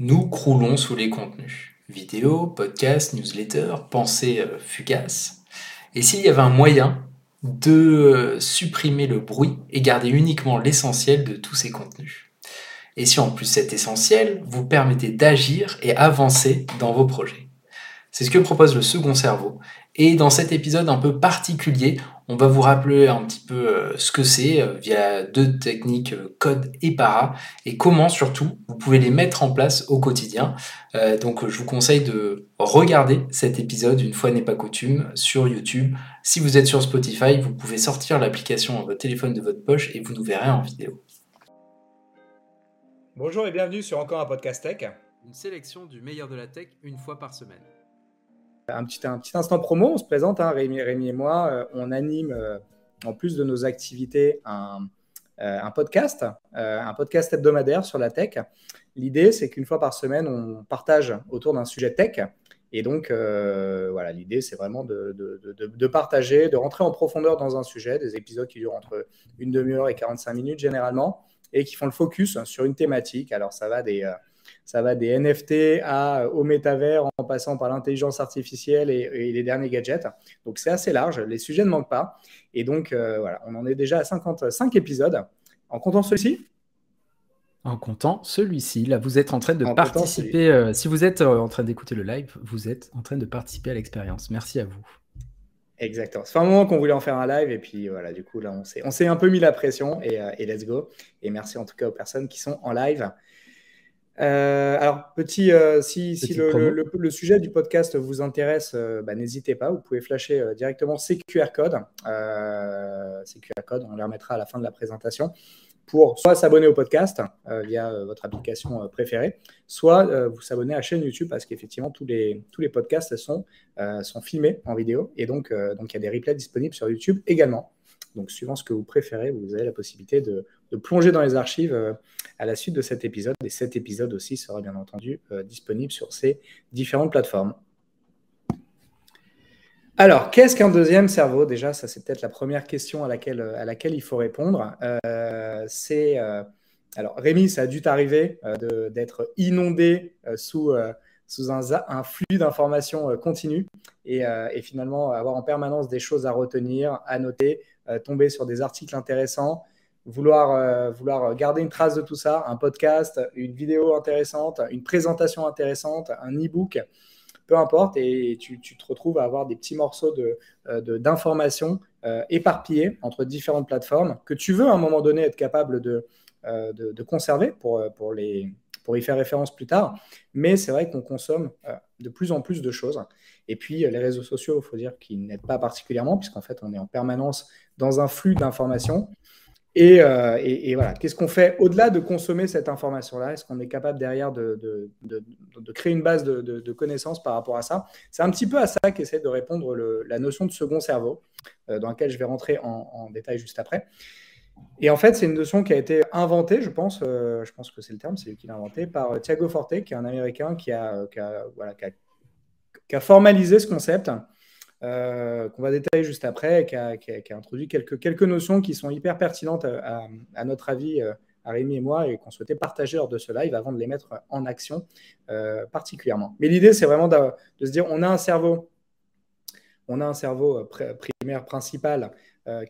Nous croulons sous les contenus. Vidéos, podcasts, newsletters, pensées euh, fugaces. Et s'il y avait un moyen de euh, supprimer le bruit et garder uniquement l'essentiel de tous ces contenus Et si en plus cet essentiel vous permettait d'agir et avancer dans vos projets C'est ce que propose le second cerveau. Et dans cet épisode un peu particulier, on va vous rappeler un petit peu euh, ce que c'est euh, via deux techniques euh, code et para et comment surtout vous pouvez les mettre en place au quotidien. donc je vous conseille de regarder cet épisode une fois n'est pas coutume sur YouTube. Si vous êtes sur Spotify, vous pouvez sortir l'application à votre téléphone de votre poche et vous nous verrez en vidéo. Bonjour et bienvenue sur encore un podcast tech. Une sélection du meilleur de la tech une fois par semaine. Un petit, un petit instant promo, on se présente, hein, Rémi, Rémi, et moi, euh, on anime, euh, en plus de nos activités, un, euh, un podcast, un podcast hebdomadaire sur la tech. L'idée, c'est qu'une fois par semaine, on partage autour d'un sujet tech. Et donc, voilà, l'idée, c'est vraiment de, de, de, de, partager, de rentrer en profondeur dans un sujet, des épisodes qui durent entre une demi-heure et 45 minutes généralement, et qui font le focus sur une thématique. Alors, ça va des ça va des NFT à, au métavers en passant par l'intelligence artificielle et, les derniers gadgets. Donc c'est assez large, les sujets ne manquent pas. Et donc euh, voilà, on en est déjà à 55 épisodes. En comptant celui-ci? En comptant celui-ci. Là, vous êtes en train de participer. Euh, si vous êtes euh, en train d'écouter le live, vous êtes en train de participer à l'expérience. Merci à vous. Exactement. C'est un moment qu'on voulait en faire un live et puis voilà, du coup là, on s'est, on s'est un peu mis la pression et, et, let's go. Et merci en tout cas aux personnes qui sont en live. Euh, alors, petit, euh, si, le, sujet du podcast vous intéresse, euh, bah, n'hésitez pas, vous pouvez flasher directement ces QR codes. ces QR codes, on les remettra à la fin de la présentation pour soit s'abonner au podcast via votre application préférée, soit vous s'abonner à la chaîne YouTube parce qu'effectivement, tous les, tous les podcasts sont, sont filmés en vidéo et donc, donc il y a des replays disponibles sur YouTube également. Donc, suivant ce que vous préférez, vous avez la possibilité de, plonger dans les archives euh, à la suite de cet épisode. Et cet épisode aussi sera bien entendu euh, disponible sur ces différentes plateformes. Alors, qu'est-ce qu'un deuxième cerveau? Déjà, ça c'est peut-être la première question à laquelle, à laquelle il faut répondre. Euh, c'est alors Rémi, ça a dû t'arriver d'être inondé sous un, flux d'informations continu et, finalement avoir en permanence des choses à retenir, à noter, euh, tomber sur des articles intéressants, vouloir, euh, vouloir garder une trace de tout ça, un podcast, une vidéo intéressante, une présentation intéressante, un e-book, peu importe, et tu, te retrouves à avoir des petits morceaux euh, d'informations de, éparpillés entre différentes plateformes que tu veux à un moment donné être capable de, de, conserver pour, pour, les, pour y faire référence plus tard. Mais c'est vrai qu'on consomme de plus en plus de choses. Et puis, les réseaux sociaux, il faut dire qu'ils n'aident pas particulièrement, puisqu'en fait, on est en permanence dans un flux d'informations. Euh, et, voilà, qu'est-ce qu'on fait au-delà de consommer cette information-là? Est-ce qu'on est capable derrière de, créer une base de, connaissances par rapport à ça? C'est un petit peu à ça qu'essaie de répondre la notion de second cerveau, euh, dans laquelle je vais rentrer en, détail juste après. Et en fait, c'est une notion qui a été inventée, je pense, euh, je pense que c'est le terme, c'est lui qui l'a inventé, par Thiago Forte, qui est un Américain qui a formalisé ce concept, euh, qu'on va détailler juste après, qui a, introduit quelques, quelques notions qui sont hyper pertinentes à, notre avis, euh, à Rémi et moi, et qu'on souhaitait partager lors de ce live avant de les mettre en action euh, particulièrement. Mais l'idée, c'est vraiment de, se dire, on a un cerveau, on a un cerveau primaire principal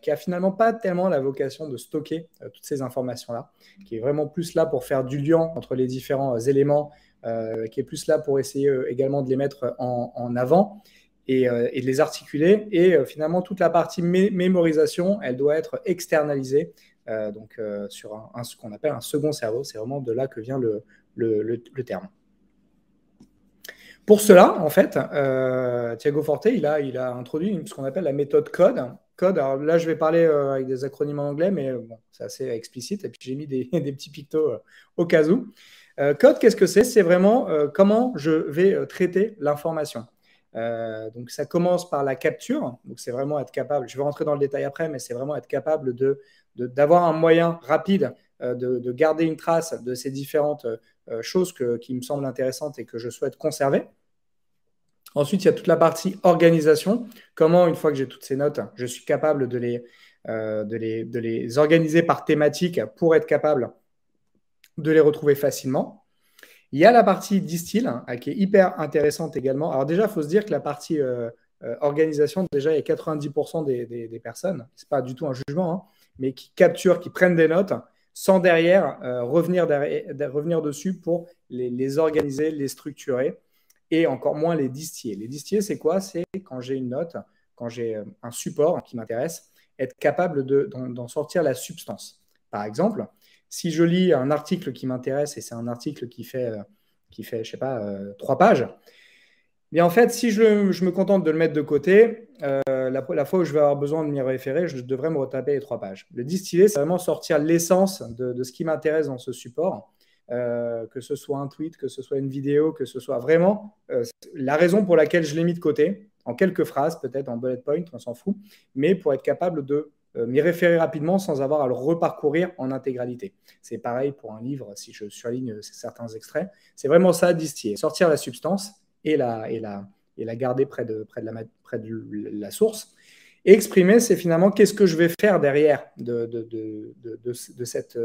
qui a finalement pas tellement la vocation de stocker toutes ces informations-là, qui est vraiment plus là pour faire du lien entre les différents éléments euh, qui est plus là pour essayer euh, également de les mettre en, avant et, euh, et, de les articuler. Et finalement, toute la partie mémorisation, elle doit être externalisée, donc sur ce qu'on appelle un second cerveau. C'est vraiment de là que vient le, terme. Pour cela, en fait, Thiago Forte, il a, introduit ce qu'on appelle la méthode code. Code, alors là, je vais parler avec des acronymes en anglais, mais c'est assez explicite. Et puis, j'ai mis des, petits pictos au cas où. Euh, code, qu'est-ce que c'est? C'est vraiment euh, comment je vais euh, traiter l'information. Donc ça commence par la capture, donc c'est vraiment être capable, je vais rentrer dans le détail après, mais c'est vraiment être capable de, d'avoir un moyen rapide de, garder une trace de ces différentes choses qui me semblent intéressantes et que je souhaite conserver. Ensuite, il y a toute la partie organisation. Comment, une fois que j'ai toutes ces notes, je suis capable de les, de les, de les organiser par thématique pour être capable de les retrouver facilement. Il y a la partie distill hein, qui est hyper intéressante également. Alors déjà, il faut se dire que la partie euh, euh, organisation, déjà, il y a 90% des, personnes, ce n'est pas du tout un jugement, hein, mais qui capturent, qui prennent des notes sans derrière, revenir, revenir dessus pour les, organiser, les structurer et encore moins les distiller. Les distiller, c'est quoi? C'est quand j'ai une note, quand j'ai un support qui m'intéresse, être capable d'en sortir la substance. Par exemple, si je lis un article qui m'intéresse et c'est un article qui fait, euh, qui fait je sais pas, euh, trois pages, mais en fait, si je, me contente de le mettre de côté, euh, la, fois où je vais avoir besoin de m'y référer, je devrais me retaper les trois pages. Le distiller, c'est vraiment sortir l'essence de, ce qui m'intéresse dans ce support, que ce soit un tweet, que ce soit une vidéo, que ce soit vraiment la raison pour laquelle je l'ai mis de côté, en quelques phrases, peut-être en bullet point, on s'en fout, mais pour être capable de m'y référer rapidement sans avoir à le reparcourir en intégralité. C'est pareil pour un livre, si je surligne certains extraits. C'est vraiment ça, distiller, sortir la substance et la, et la, et la garder près de, près de, la, près de la source. Exprimer, c'est finalement qu'est-ce que je vais faire derrière de, de, de, de, cette,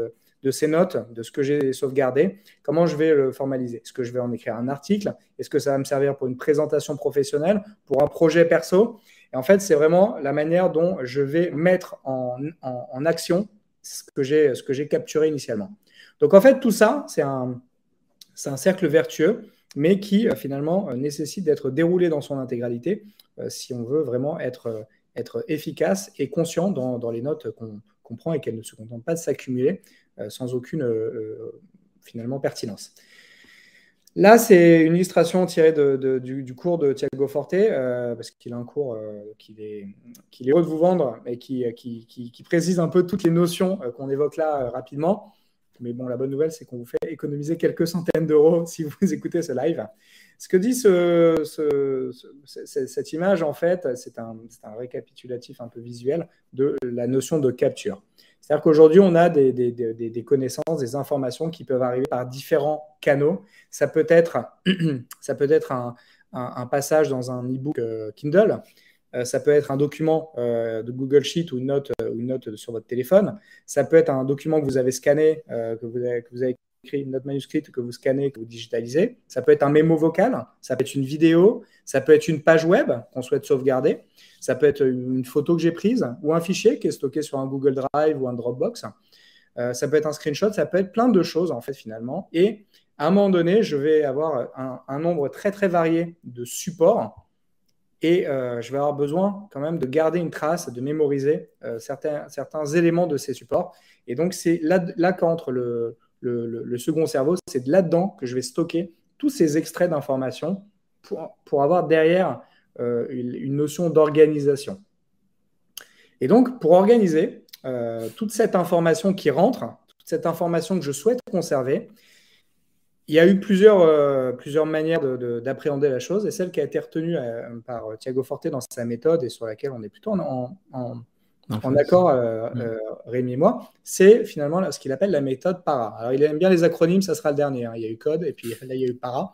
de ces notes, de ce que j'ai sauvegardé, comment je vais le formaliser? Est-ce que je vais en écrire un article? Est-ce que ça va me servir pour une présentation professionnelle, pour un projet perso? En fait, c'est vraiment la manière dont je vais mettre en, action ce que j'ai capturé initialement. Donc en fait, tout ça, c'est un, cercle vertueux, mais qui euh, finalement euh, nécessite d'être déroulé dans son intégralité euh, si on veut vraiment être, être efficace et conscient dans, les notes qu'on prend et qu'elles ne se contentent pas de s'accumuler sans aucune finalement pertinence. Là, c'est une illustration tirée du, cours de Thiago Forte, euh, parce qu'il a un cours euh, qu'il est, heureux de vous vendre et qui, précise un peu toutes les notions euh, qu'on évoque là rapidement. Mais bon, la bonne nouvelle, c'est qu'on vous fait économiser quelques centaines d'euros si vous écoutez ce live. Ce que dit cette image, en fait, c'est un récapitulatif un peu visuel de la notion de capture. C'est-à-dire qu'aujourd'hui, on a des, connaissances, des informations qui peuvent arriver par différents canaux. Ça peut être, ça peut être un, passage dans un e-book euh, Kindle, euh, ça peut être un document euh, de Google Sheet ou une, note, sur votre téléphone, ça peut être un document que vous avez scanné, que, vous avez, que vous avez écrit une note manuscrite que vous scannez, que vous digitalisez. Ça peut être un mémo vocal, ça peut être une vidéo, ça peut être une page web qu'on souhaite sauvegarder. Ça peut être une photo que j'ai prise ou un fichier qui est stocké sur un Google Drive ou un Dropbox. Euh, ça peut être un screenshot, ça peut être plein de choses en fait finalement. Et à un moment donné, je vais avoir un, nombre très très varié de supports et euh, je vais avoir besoin quand même de garder une trace, de mémoriser euh, certains, certains éléments de ces supports. Et donc c'est là qu'entre le, le, second cerveau, c'est là-dedans que je vais stocker tous ces extraits d'informations pour, avoir derrière euh, une notion d'organisation. Et donc, pour organiser euh, toute cette information qui rentre, toute cette information que je souhaite conserver, il y a eu plusieurs, euh, manières d'appréhender la chose, et celle qui a été retenue par Thiago Forte dans sa méthode et sur laquelle on est plutôt en, accord, mm. Rémi et moi, c'est finalement ce qu'il appelle la méthode PARA. Alors, il aime bien les acronymes, ça sera le dernier. Hein. Il y a eu code, et puis là, il y a eu PARA.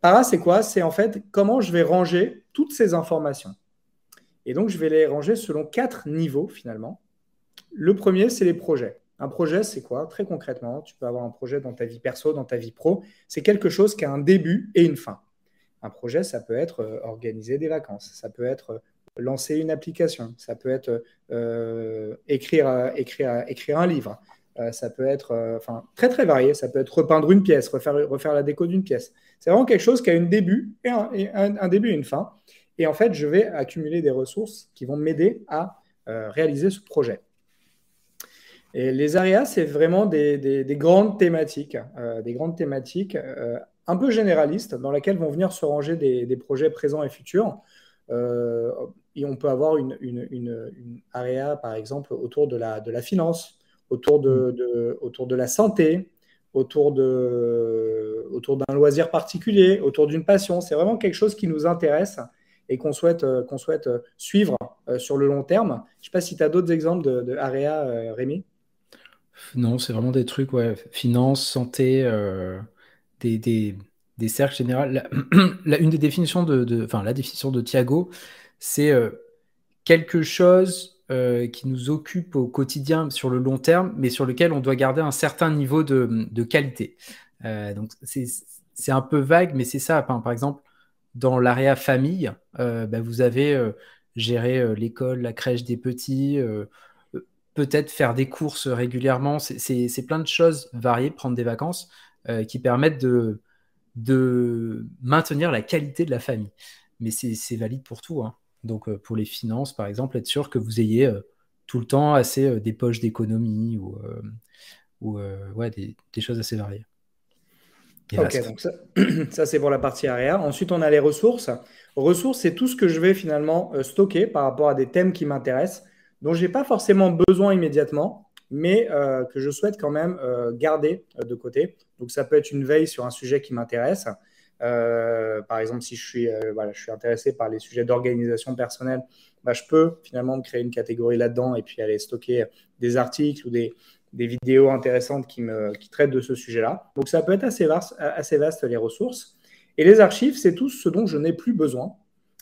Para, c'est quoi? C'est en fait comment je vais ranger toutes ces informations. Et donc, je vais les ranger selon quatre niveaux finalement. Le premier, c'est les projets. Un projet, c'est quoi? Très concrètement, tu peux avoir un projet dans ta vie perso, dans ta vie pro. C'est quelque chose qui a un début et une fin. Un projet, ça peut être euh, organiser des vacances, ça peut être euh, lancer une application, ça peut être euh, écrire, écrire, un livre, ça peut être très très varié, ça peut être repeindre une pièce, refaire, la déco d'une pièce. C'est vraiment quelque chose qui a un début et un, début et une fin. Et en fait, je vais accumuler des ressources qui vont m'aider à euh, réaliser ce projet. Et les areas, c'est vraiment des, grandes thématiques, euh, des grandes thématiques euh, un peu généralistes dans lesquelles vont venir se ranger des, projets présents et futurs. Et on peut avoir une, une, area, par exemple, autour de la, de la finance, autour de, autour de la santé, autour de, autour d'un loisir particulier, autour d'une passion. C'est vraiment quelque chose qui nous intéresse et qu'on souhaite, euh, qu'on souhaite euh, suivre euh, sur le long terme. Je ne sais pas si tu as d'autres exemples de, de Area, Rémi Non, c'est vraiment des trucs, ouais, finance, santé, des, des, des, cercles généraux. La, une des définitions de, enfin, la définition de Thiago, c'est quelque chose qui nous occupe au quotidien sur le long terme, mais sur lequel on doit garder un certain niveau de, qualité. donc c'est un peu vague, mais c'est ça. Par exemple, dans l'area famille, bah, vous avez gérer l'école, la crèche des petits, peut-être faire des courses régulièrement. C'est plein de choses variées, prendre des vacances, qui permettent de, de maintenir la qualité de la famille. Mais c'est valide pour tout. Hein. Donc pour les finances, par exemple, être sûr que vous ayez tout le temps assez des poches d'économie ou, ou ouais, des, des, choses assez variées. Ok, donc ça, ça c'est pour la partie arrière. Ensuite, on a les ressources. Ressources, c'est tout ce que je vais finalement euh, stocker par rapport à des thèmes qui m'intéressent, dont je n'ai pas forcément besoin immédiatement, mais euh, que je souhaite quand même euh, garder de côté. Donc ça peut être une veille sur un sujet qui m'intéresse. Par exemple, si je suis, voilà, je suis intéressé par les sujets d'organisation personnelle, bah, je peux finalement créer une catégorie là-dedans et puis aller stocker des articles ou des, des vidéos intéressantes qui, me, qui traitent de ce sujet-là. Donc ça peut être assez vaste, assez vaste les ressources. Et les archives, c'est tout ce dont je n'ai plus besoin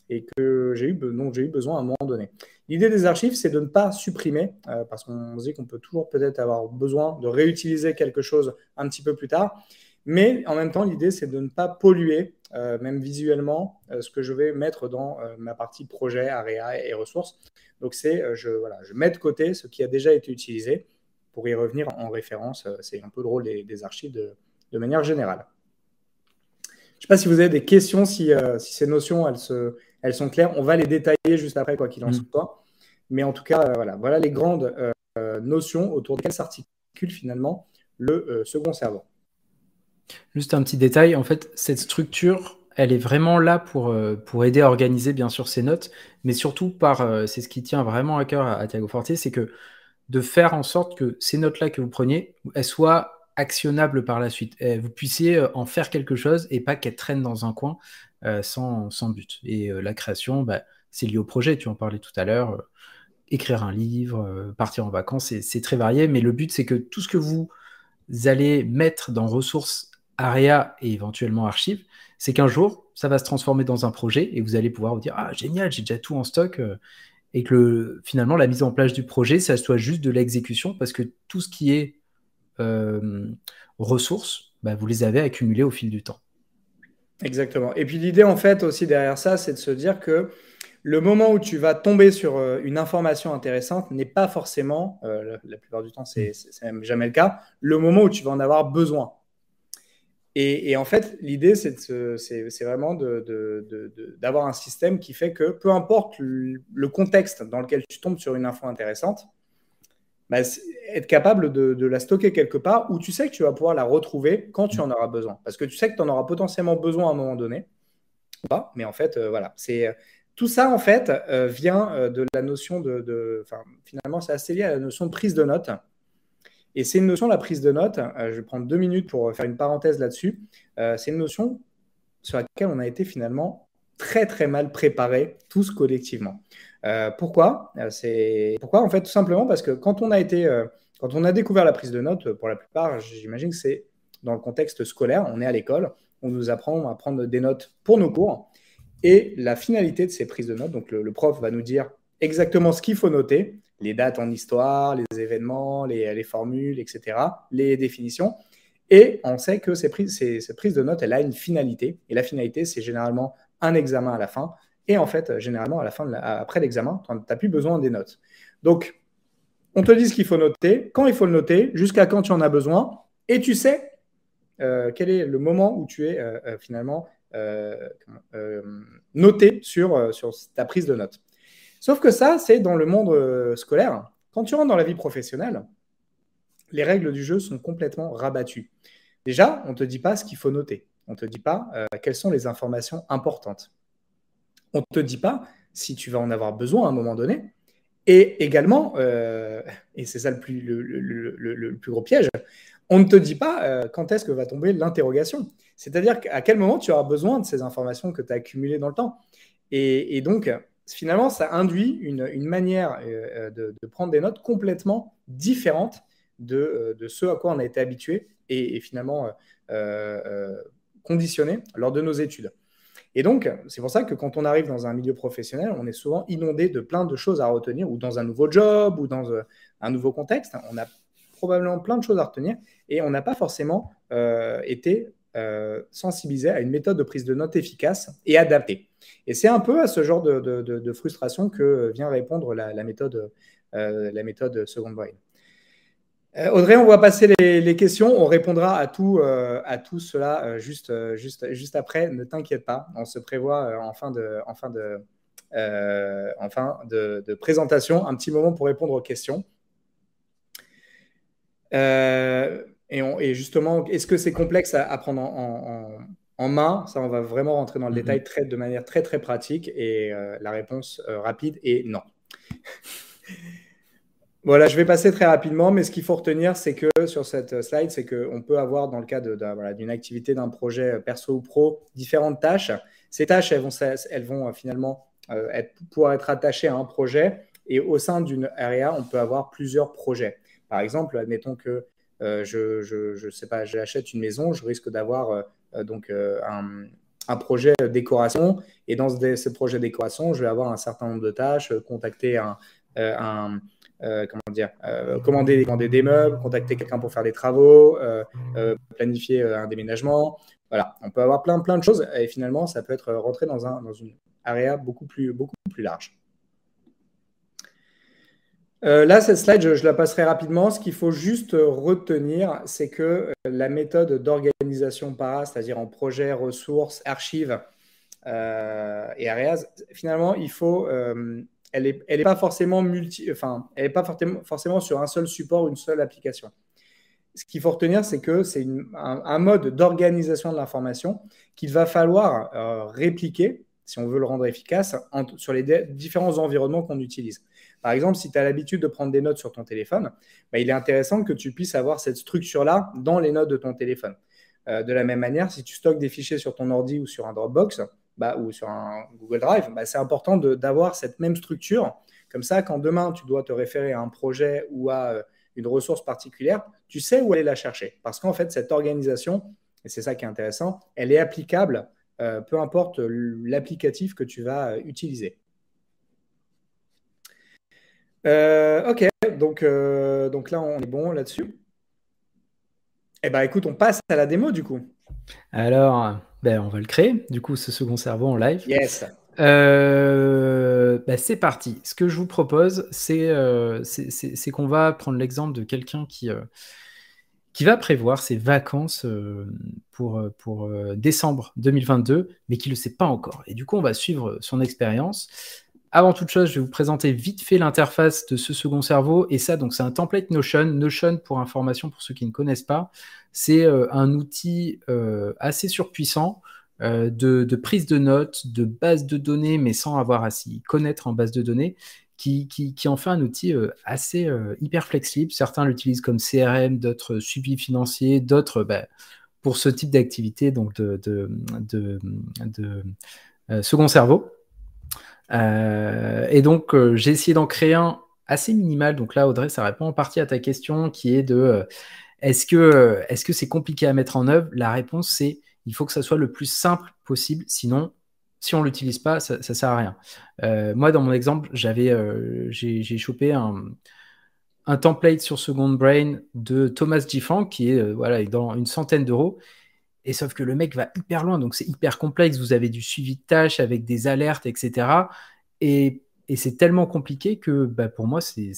et que j'ai eu, dont j'ai eu besoin à un moment donné. L'idée des archives, c'est de ne pas supprimer, euh, parce qu'on se dit qu'on peut toujours peut-être avoir besoin de réutiliser quelque chose un petit peu plus tard. Mais en même temps, l'idée, c'est de ne pas polluer, euh, même visuellement, euh, ce que je vais mettre dans ma partie projet, area et ressources. Donc, c'est, je, voilà, je mets de côté ce qui a déjà été utilisé pour y revenir en référence. C'est un peu le rôle des, archives de manière générale. Je ne sais pas si vous avez des questions, si, euh, ces notions, elles, se, elles sont claires. On va les détailler juste après, quoi qu'il en mm. soit. Mais en tout cas, euh, voilà, voilà les grandes euh, notions autour desquelles s'articule finalement le second cerveau. Juste un petit détail, en fait, cette structure, elle est vraiment là pour, pour aider à organiser bien sûr ces notes, mais surtout par, c'est ce qui tient vraiment à cœur à, à Thiago c'est que de faire en sorte que ces notes-là que vous preniez, elles soient actionnable par la suite. Et vous puissiez euh, en faire quelque chose et pas qu'elle traîne dans un coin euh, sans, but. Et euh, la création, bah, c'est lié au projet, tu en parlais tout à l'heure. écrire un livre, partir en vacances, c'est très varié, mais le but, c'est que tout ce que vous allez mettre dans ressources ARIA et éventuellement archives, c'est qu'un jour, ça va se transformer dans un projet et vous allez pouvoir vous dire Ah, génial, j'ai déjà tout en stock. et que finalement, la mise en place du projet, ça soit juste de l'exécution parce que tout ce qui est euh, ressources, bah, vous les avez accumulées au fil du temps. Exactement. Et puis l'idée, en fait, aussi derrière ça, c'est de se dire que le moment où tu vas tomber sur euh, une information intéressante n'est pas forcément, euh, la, plupart du temps, c'est même jamais le cas, le moment où tu vas en avoir besoin. Et, en fait, l'idée, c'est vraiment d'avoir un système qui fait que peu importe le, contexte dans lequel tu tombes sur une info intéressante, bah, être capable de, la stocker quelque part où tu sais que tu vas pouvoir la retrouver quand tu en auras besoin. Parce que tu sais que tu en auras potentiellement besoin à un moment donné. Pas, mais en fait, euh, voilà. C'est, tout ça, en fait, euh, vient euh, de la notion de. finalement, c'est assez lié à la notion de prise de notes. Et c'est une notion, la prise de notes. je vais prendre deux minutes pour faire une parenthèse là-dessus. c'est une notion sur laquelle on a été finalement très, très mal préparés, tous collectivement. Euh, pourquoi? Euh, pourquoi en fait tout simplement parce que quand on a été, euh, quand on a découvert la prise de notes, pour la plupart, j'imagine que c'est dans le contexte scolaire. On est à l'école, on nous apprend à prendre des notes pour nos cours, et la finalité de ces prises de notes, donc le, prof va nous dire exactement ce qu'il faut noter, les dates en histoire, les événements, les, formules, etc., les définitions. Et on sait que ces prises, prise de notes, elle a une finalité. Et la finalité, c'est généralement un examen à la fin. Et en fait, généralement, à la fin après l'examen, tu n'as plus besoin des notes. Donc, on te dit ce qu'il faut noter, quand il faut le noter, jusqu'à quand tu en as besoin, et tu sais euh, quel est le moment où tu es euh, euh, finalement noté sur, sur ta prise de notes. Sauf que ça, c'est dans le monde scolaire. Quand tu rentres dans la vie professionnelle, les règles du jeu sont complètement rabattues. Déjà, on ne te dit pas ce qu'il faut noter. On ne te dit pas quelles sont les informations importantes on ne te dit pas si tu vas en avoir besoin à un moment donné. Et également, euh, et c'est ça le plus, le, plus, gros piège, on ne te dit pas euh, quand est-ce que va tomber l'interrogation. C'est-à-dire à quel moment tu auras besoin de ces informations que tu as accumulées dans le temps. Et, donc, finalement, ça induit une, manière euh, de, prendre des notes complètement différente de, ce à quoi on a été habitué et, finalement conditionné lors de nos études. Et donc, c'est pour ça que quand on arrive dans un milieu professionnel, on est souvent inondé de plein de choses à retenir, ou dans un nouveau job, ou dans euh, un nouveau contexte. On a probablement plein de choses à retenir et on n'a pas forcément été sensibilisé à une méthode de prise de notes efficace et adaptée. Et c'est un peu à ce genre de, frustration que vient répondre la, méthode, la méthode Second Brain. Euh, Audrey, on va passer les, questions. On répondra à tout, euh, à cela euh, juste, juste, juste après. Ne t'inquiète pas. On se prévoit en fin, de, en fin, de, en fin de, présentation un petit moment pour répondre aux questions. Et, et, justement, est-ce que c'est complexe à, prendre en, en, main? Ça, on va vraiment rentrer dans le mm-hmm. détail très, de manière très, très pratique. Et la réponse rapide est non. Voilà, je vais passer très rapidement, mais ce qu'il faut retenir, c'est que sur cette slide, c'est qu'on peut avoir, dans le cas d'une activité, d'un projet perso ou pro, différentes tâches. Ces tâches, elles vont, elles vont euh, finalement euh, être, pouvoir être attachées à un projet. Et au sein d'une area, on peut avoir plusieurs projets. Par exemple, admettons que euh, je, je, sais pas, j'achète une maison, je risque d'avoir donc un, projet décoration. Et dans ce, projet décoration, je vais avoir un certain nombre de tâches, contacter un, un euh, comment dire, euh, commander, des meubles, contacter quelqu'un pour faire des travaux, euh, planifier un déménagement. Voilà, on peut avoir plein, plein de choses et finalement, ça peut être rentré dans, un, dans une area beaucoup plus, beaucoup plus large. Là, cette slide, je, la passerai rapidement. Ce qu'il faut juste retenir, c'est que la méthode d'organisation para, c'est-à-dire en projet, ressources, archives et areas, finalement, il faut elle n'est est pas forcément multi, enfin, elle est pas forcément, sur un seul support, une seule application. Ce qu'il faut retenir, c'est que c'est un, mode d'organisation de l'information qu'il va falloir euh, répliquer, si on veut le rendre efficace, sur les différents environnements qu'on utilise. Par exemple, si tu as l'habitude de prendre des notes sur ton téléphone, bah, il est intéressant que tu puisses avoir cette structure-là dans les notes de ton téléphone. Euh, de la même manière, si tu stockes des fichiers sur ton ordi ou sur un Dropbox, bah, ou sur un Google Drive, bah, c'est important d'avoir cette même structure. Comme ça, quand demain tu dois te référer à un projet ou à euh, une ressource particulière, tu sais où aller la chercher. Parce qu'en fait, cette organisation, et c'est ça qui est intéressant, elle est applicable, euh, peu importe l'applicatif que tu vas euh, ok, donc, donc là, on est bon là-dessus. Eh bien, écoute, on passe à la démo du coup. Alors, ben, on va le créer, du coup, ce second cerveau en live. Yes. Euh, ben, c'est parti. Ce que je vous propose, c'est euh, qu'on va prendre l'exemple de quelqu'un qui, euh, qui va prévoir ses vacances pour, pour décembre 2022, mais qui ne le sait pas encore. Et du coup, on va suivre son expérience. Avant toute chose, je vais vous présenter vite fait l'interface de ce second cerveau. Et ça, donc, c'est un template Notion. Notion, pour information, pour ceux qui ne connaissent pas, c'est euh, un outil euh, assez surpuissant euh, de, prise de notes, de base de données, mais sans avoir à s'y connaître en base de données, qui, en fait un outil assez hyper flexible. Certains l'utilisent comme CRM, d'autres suivi financier, d'autres bah, pour ce type d'activité, donc de, de second cerveau. Et donc, j'ai essayé d'en créer un assez minimal. Donc là, Audrey, ça répond en partie à ta question qui est de est-ce que est-ce que c'est compliqué à mettre en œuvre? La réponse c'est il faut que ça soit le plus simple possible, sinon si on l'utilise pas, ça, ça sert à rien. Euh, moi, dans mon exemple, j'avais euh, j'ai chopé un, un, template sur Second Brain de Thomas Giffan qui est euh, voilà dans une centaine d'euros. Et sauf que le mec va hyper loin, donc c'est hyper complexe. Vous avez du suivi de tâches avec des alertes, etc. Et c'est tellement compliqué que bah, pour moi, c'est,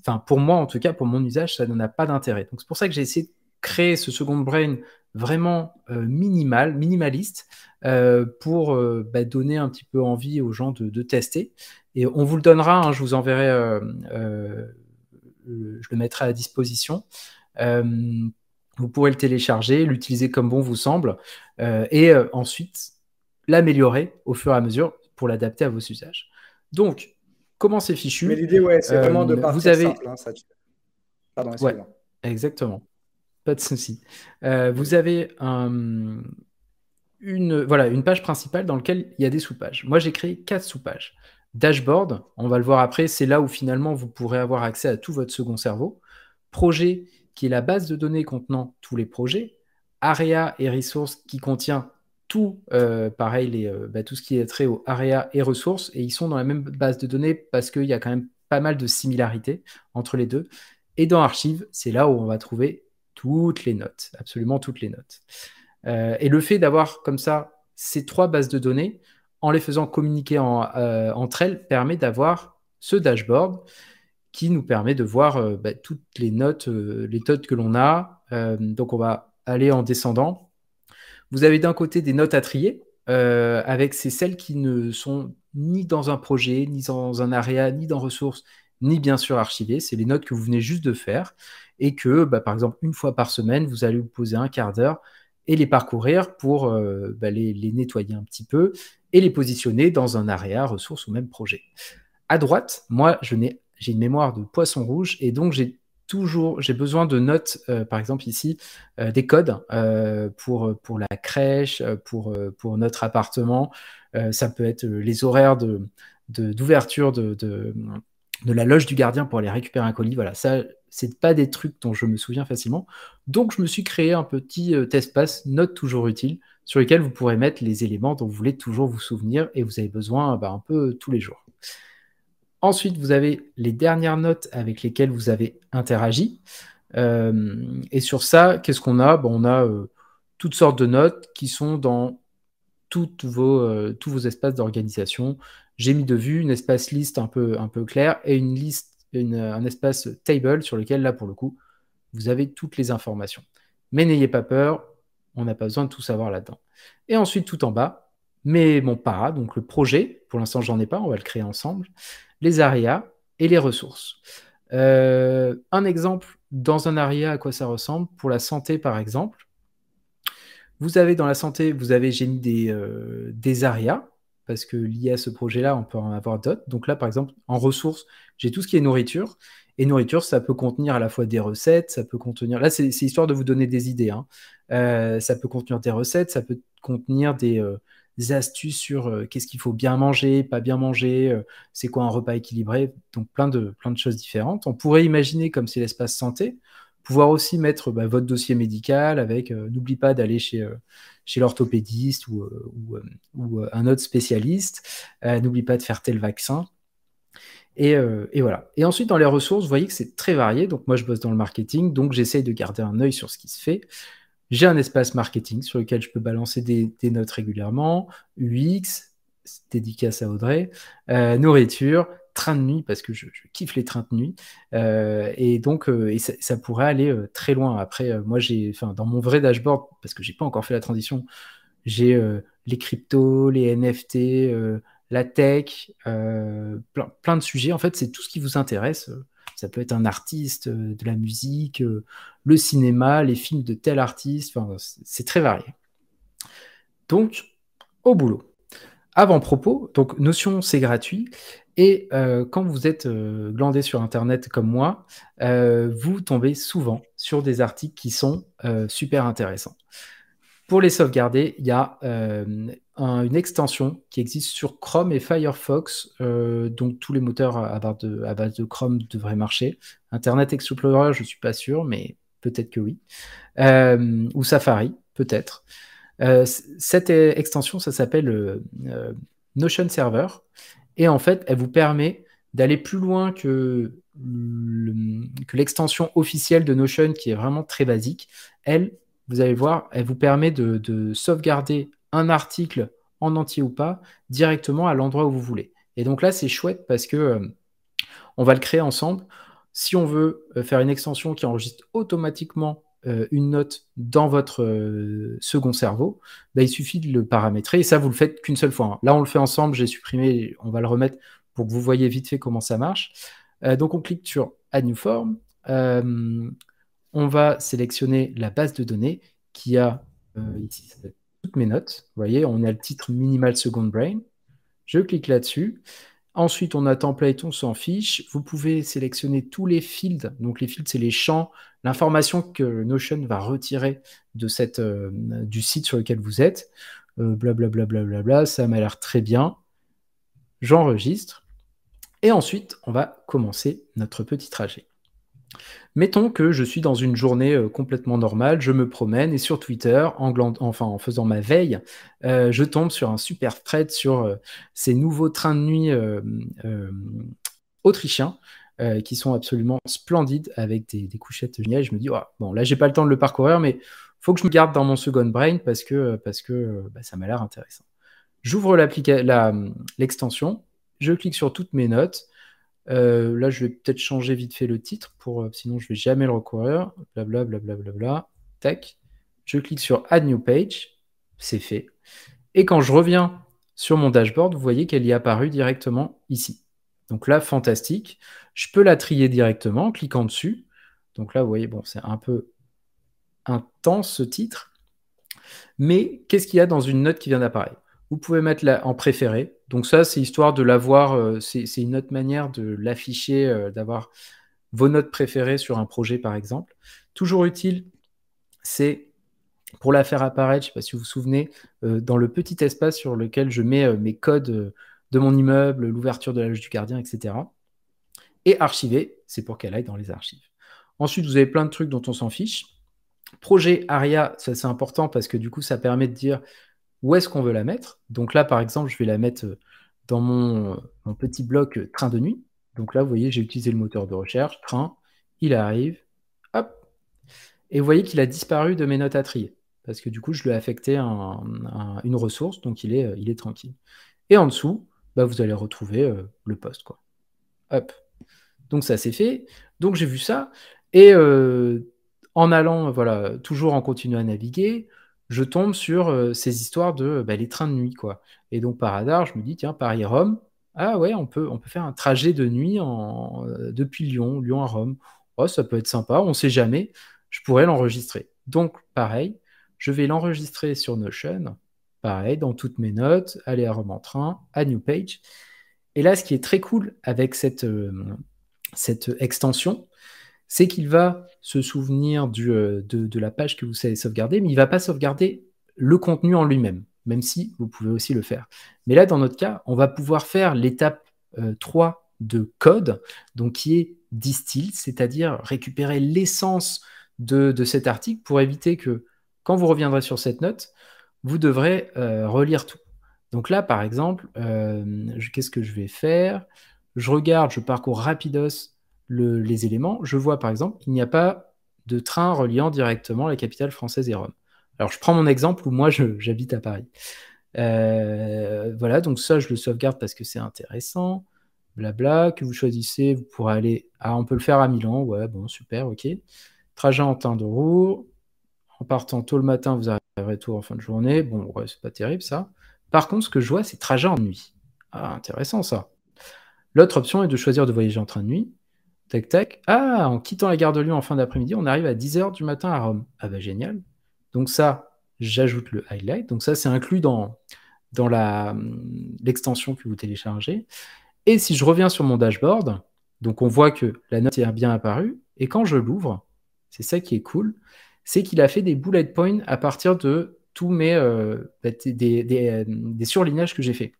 enfin pour moi en tout cas, pour mon usage, ça n'a pas d'intérêt. Donc c'est pour ça que j'ai essayé de créer ce second brain vraiment euh, minimal, minimaliste, euh, pour euh, bah, donner un petit peu envie aux gens de, tester. Et on vous le donnera, hein, je vous enverrai, je le mettrai à disposition. Vous pourrez le télécharger, l'utiliser comme bon vous semble, et ensuite l'améliorer au fur et à mesure pour l'adapter à vos usages. Donc, comment c'est fichu Mais l'idée, ouais, c'est vraiment de euh, partir vous avez... simple. Hein, Pardon, excusez-moi. exactement. Pas de souci. Euh, vous avez une, voilà, une page principale dans laquelle il y a des sous-pages. Moi, j'ai créé quatre sous-pages. Dashboard, on va le voir après, c'est là où finalement vous pourrez avoir accès à tout votre second cerveau. Projet, qui est la base de données contenant tous les projets. Area et ressources, qui contient tout, euh, pareil, euh, bah, tout ce qui est trait au area et ressources, et ils sont dans la même base de données parce qu'il y a quand même pas mal de similarités entre les deux. Et dans Archive, c'est là où on va trouver toutes les notes, absolument toutes les notes. Euh, et le fait d'avoir comme ça ces trois bases de données, en les faisant communiquer entre elles, permet d'avoir ce dashboard qui nous permet de voir euh, bah, toutes les notes, les notes que l'on a. donc on va aller en descendant. Vous avez d'un côté des notes à trier, avec ces celles qui ne sont ni dans un projet, ni dans un area, ni dans ressources, ni bien sûr archivées. C'est les notes que vous venez juste de faire et que, bah, par exemple, une fois par semaine, vous allez vous poser un quart d'heure et les parcourir pour euh, bah, les, nettoyer un petit peu et les positionner dans un area, ressource ou même projet. À droite, moi, j'ai une mémoire de poisson rouge et donc j'ai toujours besoin de notes, euh, par exemple ici, euh, des codes pour, pour la crèche, pour, notre appartement. ça peut être les horaires de, d'ouverture de, de, la loge du gardien pour aller récupérer un colis. Voilà, ça, c'est pas des trucs dont je me souviens facilement. Donc, je me suis créé un petit euh, espace note toujours utile sur lequel vous pourrez mettre les éléments dont vous voulez toujours vous souvenir et vous avez besoin bah, un peu tous les jours. Ensuite, vous avez les dernières notes avec lesquelles vous avez interagi. Euh, et sur ça, qu'est-ce qu'on a? On a euh, toutes sortes de notes qui sont dans vos, tous vos espaces d'organisation. J'ai mis de vue une espace liste un peu, un peu claire et une liste un espace table sur lequel, là, pour le coup, vous avez toutes les informations. Mais n'ayez pas peur, on n'a pas besoin de tout savoir là-dedans. Et ensuite, tout en bas, mais mon para, donc le projet, pour l'instant, j'en ai pas, on va le créer ensemble, les arias et les ressources. Euh, un exemple dans un aria, à quoi ça ressemble? Pour la santé, par exemple, vous avez dans la santé, vous avez, j'ai mis des, euh, des arias, parce que lié à ce projet-là, on peut en avoir d'autres. Donc là, par exemple, en ressources, j'ai tout ce qui est nourriture. Et nourriture, ça peut contenir à la fois des recettes, ça peut contenir... Là, c'est histoire de vous donner des idées. Hein. Euh, ça peut contenir des recettes, ça peut contenir des, astuces sur euh, qu'est-ce qu'il faut bien manger, pas bien manger, c'est quoi un repas équilibré. Donc plein de, choses différentes. On pourrait imaginer, comme c'est l'espace santé, pouvoir aussi mettre bah, votre dossier médical avec n'oublie pas d'aller chez l'orthopédiste ou, euh, ou, euh, un autre spécialiste. Euh, n'oublie pas de faire tel vaccin. Et, et, voilà. Et ensuite, dans les ressources, vous voyez que c'est très varié. Donc, moi, je bosse dans le marketing, donc j'essaye de garder un œil sur ce qui se fait. J'ai un espace marketing sur lequel je peux balancer des, notes régulièrement. UX, dédicace à Audrey. nourriture, train de nuit parce que je, kiffe les trains de nuit euh, et donc euh, ça, pourrait aller euh, très loin. Après, moi j'ai, enfin dans mon vrai dashboard parce que j'ai pas encore fait la transition, j'ai les cryptos, les NFT, la tech, plein, de sujets. En fait, c'est tout ce qui vous intéresse. Ça peut être un artiste, de la musique, le cinéma, les films de tel artiste. C'est très varié. Donc, au boulot. Avant propos, donc Notion c'est gratuit et euh, quand vous êtes euh, glandé sur Internet comme moi, euh, vous tombez souvent sur des articles qui sont super intéressants. Pour les sauvegarder, il y a une extension qui existe sur Chrome et Firefox, donc tous les moteurs à base, de, Chrome devraient marcher. Internet Explorer, je ne suis pas sûr, mais peut-être que oui. ou Safari, peut-être. cette extension, ça s'appelle Notion Server. Et en fait, elle vous permet d'aller plus loin que, l'extension officielle de Notion, qui est vraiment très basique. Elle, vous allez voir, elle vous permet de, sauvegarder un article en entier ou pas directement à l'endroit où vous voulez. Et donc là, c'est chouette parce que euh, on va le créer ensemble. Si on veut euh, faire une extension qui enregistre automatiquement euh, une note dans votre second cerveau, bah, il suffit de le paramétrer et ça, vous le faites qu'une seule fois. Hein. Là, on le fait ensemble, j'ai supprimé, on va le remettre pour que vous voyez vite fait comment ça marche. Donc, on clique sur Add New Form. On va sélectionner la base de données qui a ici toutes mes notes. Vous voyez, on a le titre Minimal Second Brain. Je clique là-dessus. Ensuite, on a template, on s'en fiche. Vous pouvez sélectionner tous les fields. Donc, les fields, c'est les champs, l'information que Notion va retirer euh, du site sur lequel vous êtes. Blablabla, bla, bla, bla, ça m'a l'air très bien. J'enregistre. Et ensuite, on va commencer notre petit trajet. Mettons que je suis dans une journée euh, complètement normale, je me promène et sur Twitter, en, enfin, en faisant ma veille, euh, je tombe sur un super thread sur euh, ces nouveaux trains de nuit autrichiens qui sont absolument splendides avec des, couchettes géniales. Je me dis, bon, là, j'ai pas le temps de le parcourir, mais faut que je me garde dans mon second brain parce que, parce que bah, ça m'a l'air intéressant. J'ouvre l'extension, je clique sur toutes mes notes. Euh, là, je vais peut-être changer vite fait le titre, pour, euh, sinon je vais jamais le recourir. Blablabla, bla, Tac. Je clique sur Add New Page. C'est fait. Et quand je reviens sur mon dashboard, vous voyez qu'elle y est apparue directement ici. Donc là, fantastique. Je peux la trier directement en cliquant dessus. Donc là, vous voyez, bon, c'est un peu intense ce titre. Mais qu'est-ce qu'il y a dans une note qui vient d'apparaître? Vous pouvez mettre la en préféré. Donc ça, c'est histoire de l'avoir, euh, c'est une autre manière de l'afficher, euh, d'avoir vos notes préférées sur un projet, par exemple. Toujours utile, c'est pour la faire apparaître, je ne sais pas si vous vous souvenez, euh, dans le petit espace sur lequel je mets mes codes de mon immeuble, l'ouverture de la loge du gardien, etc. Et archiver, c'est pour qu'elle aille dans les archives. Ensuite, vous avez plein de trucs dont on s'en fiche. Projet ARIA, ça c'est important parce que du coup, ça permet de dire où est-ce qu'on veut la mettre. Donc là, par exemple, je vais la mettre euh, dans mon, petit bloc euh, train de nuit. Donc là, vous voyez, j'ai utilisé le moteur de recherche, train, il arrive, hop. Et vous voyez qu'il a disparu de mes notes à trier. Parce que du coup, je lui ai affecté une ressource, donc il est, euh, il est tranquille. Et en dessous, bah, vous allez retrouver le poste. Quoi. Hop. Donc ça, c'est fait. Donc j'ai vu ça. Et en allant, voilà, toujours en continuant à naviguer, je tombe sur euh, ces histoires de bah, les trains de nuit, quoi. Et donc par hasard, je me dis, tiens, Paris-Rome, ah ouais, on peut, faire un trajet de nuit euh, depuis Lyon, Lyon à Rome. Oh, ça peut être sympa, on ne sait jamais, je pourrais l'enregistrer. Donc pareil, je vais l'enregistrer sur Notion, pareil, dans toutes mes notes, aller à Rome en train, à New Page. Et là, ce qui est très cool avec cette, euh, cette extension, c'est qu'il va se souvenir euh, de, la page que vous savez sauvegarder, mais il ne va pas sauvegarder le contenu en lui-même, même si vous pouvez aussi le faire. Mais là, dans notre cas, on va pouvoir faire l'étape 3 euh, de code, donc qui est distill, c'est-à-dire récupérer l'essence de, cet article pour éviter que quand vous reviendrez sur cette note, vous devrez euh, relire tout. Donc là, par exemple, qu'est-ce que je vais faire? Je regarde, je parcours rapidos les éléments, je vois par exemple qu'il n'y a pas de train reliant directement la capitale française et Rome. Alors je prends mon exemple où moi j'habite à Paris. Euh, voilà, donc ça je le sauvegarde parce que c'est intéressant. Blabla, que vous choisissez, vous pourrez aller. Ah, on peut le faire à Milan, ouais, bon, super, ok. Trajet en temps de roue. En partant tôt le matin, vous arriverez tôt en fin de journée. Bon, ouais, c'est pas terrible ça. Par contre, ce que je vois, c'est trajet en nuit. Ah, intéressant ça. L'autre option est de choisir de voyager en train de nuit. Tac, tac. Ah, en quittant la gare de Lyon en fin d'après-midi, on arrive à 10h du matin à Rome. Ah bah génial. Donc ça, j'ajoute le highlight. Donc ça, c'est inclus dans, dans l'extension que vous téléchargez. Et si je reviens sur mon dashboard, donc on voit que la note est bien apparue. Et quand je l'ouvre, c'est ça qui est cool, c'est qu'il a fait des bullet points à partir de tous mes euh, bah, des, surlignages que j'ai fait.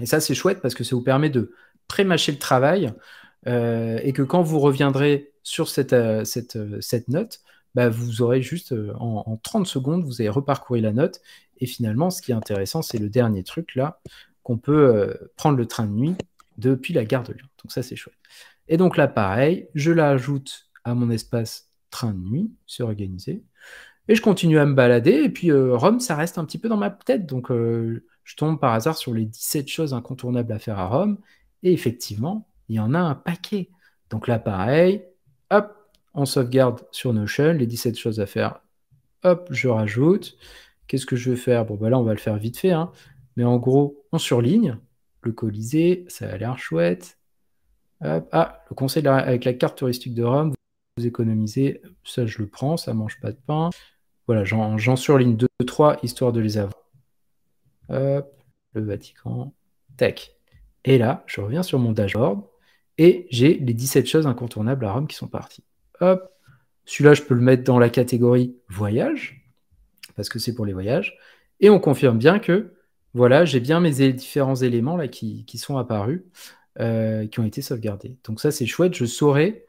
Et ça, c'est chouette parce que ça vous permet de pré-mâcher le travail euh, et que quand vous reviendrez sur cette, euh, euh, note, bah, vous aurez juste en, 30 secondes, vous avez reparcouru la note. Et finalement, ce qui est intéressant, c'est le dernier truc là, qu'on peut prendre le train de nuit depuis la gare de Lyon. Donc ça, c'est chouette. Et donc là, pareil, je l'ajoute à mon espace train de nuit, c'est organisé. Et je continue à me balader. Et puis Rome, ça reste un petit peu dans ma tête. Donc je tombe par hasard sur les 17 choses incontournables à faire à Rome. Et effectivement, il y en a un paquet. Donc là, pareil, hop, on sauvegarde sur Notion les 17 choses à faire. Hop, je rajoute. Qu'est-ce que je vais faire? Bon, bah là, on va le faire vite fait. Hein. Mais en gros, on surligne. Le Colisée, ça a l'air chouette. Hop. Ah, le conseil avec la carte touristique de Rome, vous économisez. Ça, je le prends, ça mange pas de pain. Voilà, j'en surligne 2, 3, histoire de les avoir. Hop, le Vatican. Tac. Et là, je reviens sur mon dashboard. Et j'ai les 17 choses incontournables à Rome qui sont parties. Hop, celui-là, je peux le mettre dans la catégorie voyage, parce que c'est pour les voyages. Et on confirme bien que, voilà, j'ai bien mes différents éléments qui, sont apparus, euh, qui ont été sauvegardés. Donc ça, c'est chouette. Je saurais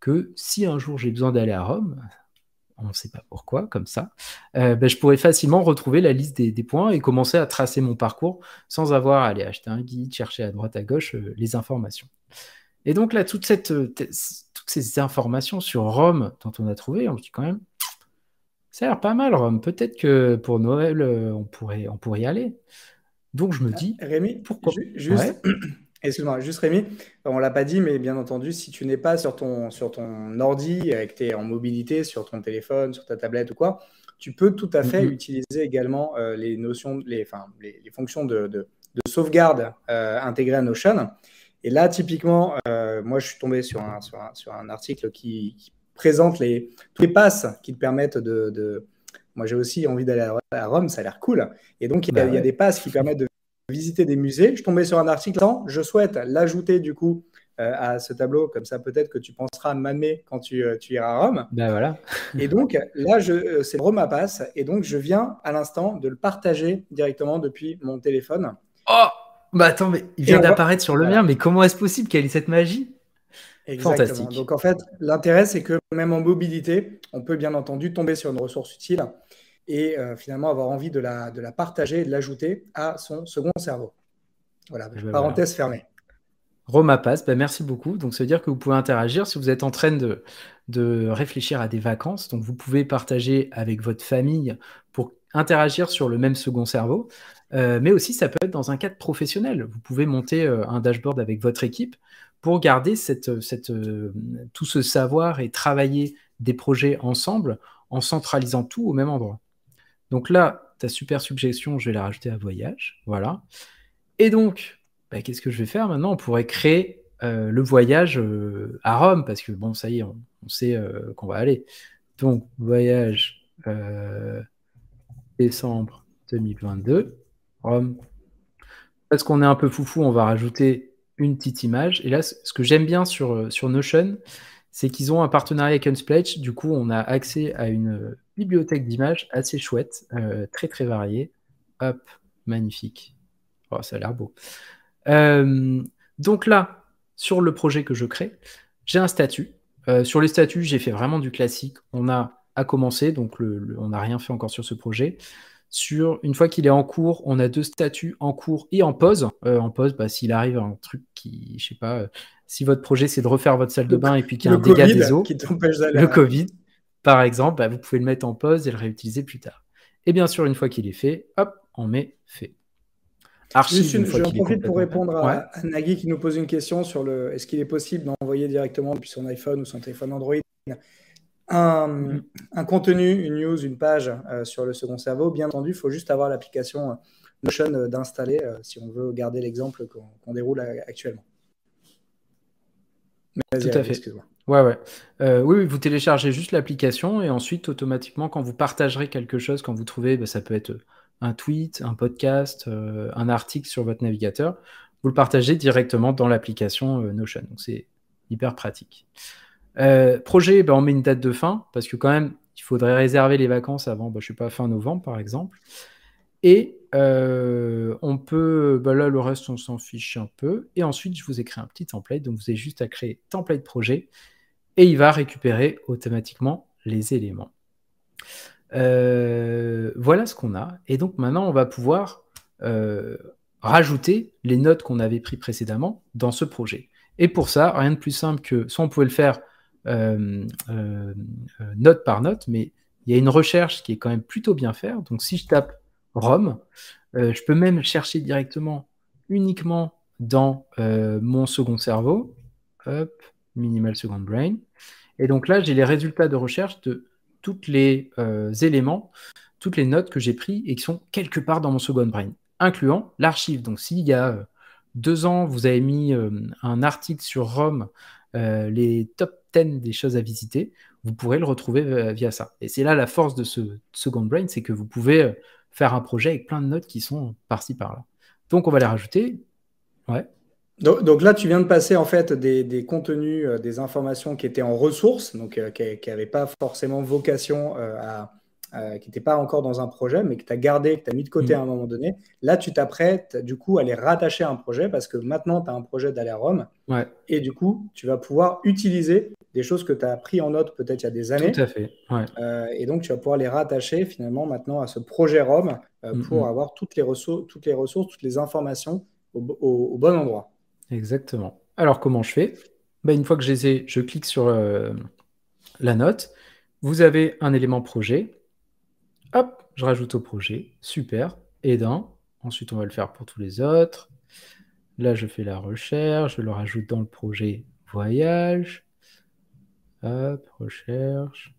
que si un jour j'ai besoin d'aller à Rome, on ne sait pas pourquoi, comme ça, euh, ben, je pourrais facilement retrouver la liste des, points et commencer à tracer mon parcours sans avoir à aller acheter un guide, chercher à droite à gauche euh, les informations. Et donc là, toute cette, toutes ces informations sur Rome dont on a trouvé, on se dit quand même, ça a l'air pas mal Rome. Peut-être que pour Noël, on pourrait, on pourrait y aller. Donc je me dis, Rémi, pourquoi Juste, Excuse-moi, juste Rémi, on l'a pas dit, mais bien entendu, si tu n'es pas sur ton, sur ton ordi, avec tes en mobilité, sur ton téléphone, sur ta tablette ou quoi, tu peux tout à fait mm-hmm. utiliser également euh, les notions, les, enfin, les, fonctions de, de, sauvegarde euh, intégrées à Notion. Et là, typiquement, euh, moi, je suis tombé sur un, sur un, sur un article qui, présente les, tous les passes qui te permettent de, de... moi, j'ai aussi envie d'aller à Rome, ça a l'air cool. Et donc, il y, a, bah des passes qui permettent de visiter des musées. Je tombais sur un article, je souhaite l'ajouter du coup euh, à ce tableau, comme ça peut-être que tu penseras à m'amener quand tu, euh, tu, iras à Rome. Ben voilà. et donc là, euh, c'est Rome à passe, et donc je viens à l'instant de le partager directement depuis mon téléphone. Oh Bah attends, mais il vient d'apparaître sur le mien, mais comment est-ce possible qu'elle ait cette magie? Exactement. Fantastique. Donc en fait, l'intérêt, c'est que même en mobilité, on peut bien entendu tomber sur une ressource utile et euh, finalement avoir envie de la, de la partager et de l'ajouter à son second cerveau. Voilà, eh ben parenthèse fermée. Roma passe, ben merci beaucoup. Donc, ça veut dire que vous pouvez interagir si vous êtes en train de, de réfléchir à des vacances. Donc, vous pouvez partager avec votre famille pour interagir sur le même second cerveau. Euh, mais aussi, ça peut être dans un cadre professionnel. Vous pouvez monter euh, un dashboard avec votre équipe pour garder cette, tout ce savoir et travailler des projets ensemble en centralisant tout au même endroit. Donc là, ta super suggestion, je vais la rajouter à voyage. Voilà. Et donc, bah, qu'est-ce que je vais faire maintenant? On pourrait créer euh, le voyage euh, à Rome, parce que bon, ça y est, on, sait euh, qu'on va aller. Donc, voyage décembre 2022, Parce qu'on est un peu foufou, on va rajouter une petite image. Et là, ce que j'aime bien sur, sur Notion, c'est qu'ils ont un partenariat avec Unsplash. Du coup, on a accès à une bibliothèque d'images assez chouette, euh, très très variée. Hop, magnifique. Oh, ça a l'air beau. Euh, donc là, sur le projet que je crée, j'ai un statut. Euh, sur les statuts, j'ai fait vraiment du classique. On a à commencer, donc on n'a rien fait encore sur ce projet. Sur une fois qu'il est en cours, on a deux statuts en cours et en pause. en pause, bah, s'il arrive un truc qui, je sais pas, si votre projet c'est de refaire votre salle de bain et puis qu'il y a un dégât des eaux, le Covid, par exemple, bah, vous pouvez le mettre en pause et le réutiliser plus tard. Et bien sûr, une fois qu'il est fait, hop, on met fait. Archive, je profite pour répondre à, Nagui qui nous pose une question sur le est-ce qu'il est possible d'envoyer directement depuis son iPhone ou son téléphone Android un, mm. contenu, une news, une page euh, sur le second cerveau. Bien entendu, il faut juste avoir l'application euh, Notion euh, d'installer si on veut garder l'exemple qu'on déroule actuellement. Tout à fait. Ouais, ouais. Oui, vous téléchargez juste l'application et ensuite, automatiquement, quand vous partagerez quelque chose, quand vous trouvez, bah, ça peut être un tweet, un podcast, un article sur votre navigateur, vous le partagez directement dans l'application Notion. Donc, c'est hyper pratique. Projet, bah, on met une date de fin parce que quand même, il faudrait réserver les vacances avant, bah, je sais pas, fin novembre, par exemple. Et on peut, bah, là, le reste, on s'en fiche un peu. Et ensuite, je vous ai créé un petit template. Donc, vous avez juste à créer template projet et il va récupérer automatiquement les éléments. Euh, voilà ce qu'on a. Et donc maintenant, on va pouvoir euh, rajouter les notes qu'on avait prises précédemment dans ce projet. Et pour ça, rien de plus simple que, soit on pouvait le faire euh, note par note, mais il y a une recherche qui est quand même plutôt bien faite. Donc si je tape Rome, je peux même chercher directement uniquement dans mon second cerveau. Hop, Minimal Second Brain. Et donc là, j'ai les résultats de recherche de tous les euh, éléments, toutes les notes que j'ai pris et qui sont quelque part dans mon second brain, incluant l'archive. Donc s'il y a euh, deux ans, vous avez mis euh, un article sur Rome, les top 10 des choses à visiter, vous pourrez le retrouver via ça. Et c'est là la force de ce second brain, c'est que vous pouvez faire un projet avec plein de notes qui sont par-ci par-là. Donc on va les rajouter. Ouais. Donc, là, tu viens de passer en fait des, contenus, euh, des informations qui étaient en ressources, donc euh, qui n'avaient pas forcément vocation euh, à, qui n'étaient pas encore dans un projet, mais que tu as gardé, que tu as mis de côté mmh. à un moment donné. Là, tu t'apprêtes du coup à les rattacher à un projet parce que maintenant, tu as un projet d'aller à Rome. Et du coup, tu vas pouvoir utiliser des choses que tu as pris en note peut-être il y a des années. Tout à fait. et donc, tu vas pouvoir les rattacher finalement maintenant à ce projet Rome mmh, pour mmh. avoir toutes les, ressources, toutes les ressources, toutes les informations au bon endroit. Exactement. Alors, comment je fais? Bah, Une fois que je les ai, je clique sur euh, la note. Vous avez un élément projet. Hop, je rajoute au projet. Super. Et d'un. Ensuite, on va le faire pour tous les autres. Là, je fais la recherche. Je le rajoute dans le projet voyage. Hop, recherche.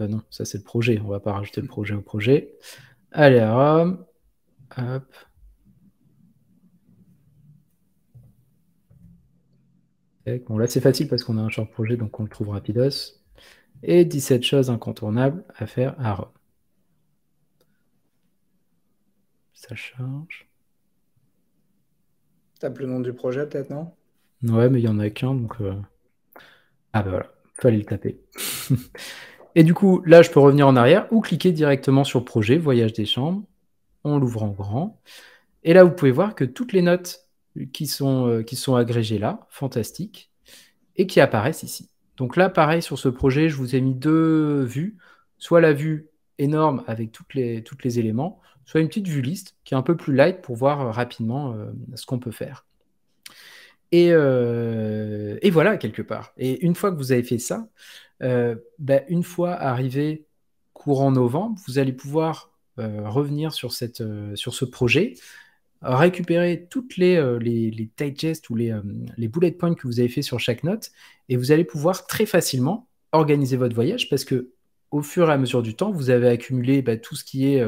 Euh, non, ça c'est le projet. On va pas rajouter le projet au projet. Allez à Rome. Hop. Bon, là c'est facile parce qu'on a un short projet, donc on le trouve rapidos. Et 17 choses incontournables à faire à Rome. Ça charge. Tape le nom du projet peut-être, non? Ouais, mais il y en a qu'un, donc... Euh, ah bah voilà, fallait le taper. Et du coup, là, je peux revenir en arrière ou cliquer directement sur projet, voyage des chambres. On l'ouvre en grand. Et là, vous pouvez voir que toutes les notes qui sont, euh, qui sont agrégées là, fantastiques, et qui apparaissent ici. Donc là, pareil, sur ce projet, je vous ai mis deux vues. Soit la vue énorme avec toutes les, toutes les éléments, soit une petite vue liste qui est un peu plus light pour voir euh, rapidement euh, ce qu'on peut faire. Et, et, voilà, quelque part. Et une fois que vous avez fait ça, euh, ben, une fois arrivé courant novembre, vous allez pouvoir euh, revenir sur, cette, euh, sur ce projet, récupérer toutes les, les, les digests ou les, les bullet points que vous avez fait sur chaque note, et vous allez pouvoir très facilement organiser votre voyage parce que au fur et à mesure du temps, vous avez accumulé ben, tout ce qui est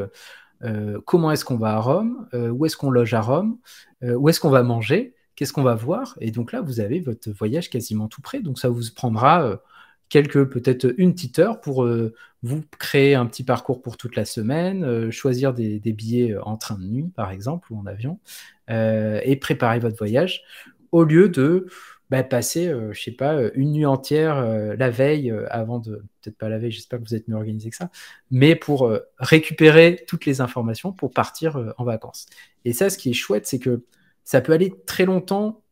comment est-ce qu'on va à Rome, où est-ce qu'on loge à Rome, où est-ce qu'on va manger, qu'est-ce qu'on va voir. Et donc là, vous avez votre voyage quasiment tout prêt. Donc ça vous prendra quelques, peut-être une petite heure pour euh, vous créer un petit parcours pour toute la semaine, euh, choisir des, billets en train de nuit, par exemple, ou en avion, euh, et préparer votre voyage, au lieu de bah, passer, je sais pas, une nuit entière la veille, avant de, peut-être pas la veille, j'espère que vous êtes mieux organisé que ça, mais pour récupérer toutes les informations pour partir en vacances. Et ça, ce qui est chouette, c'est que ça peut aller très longtemps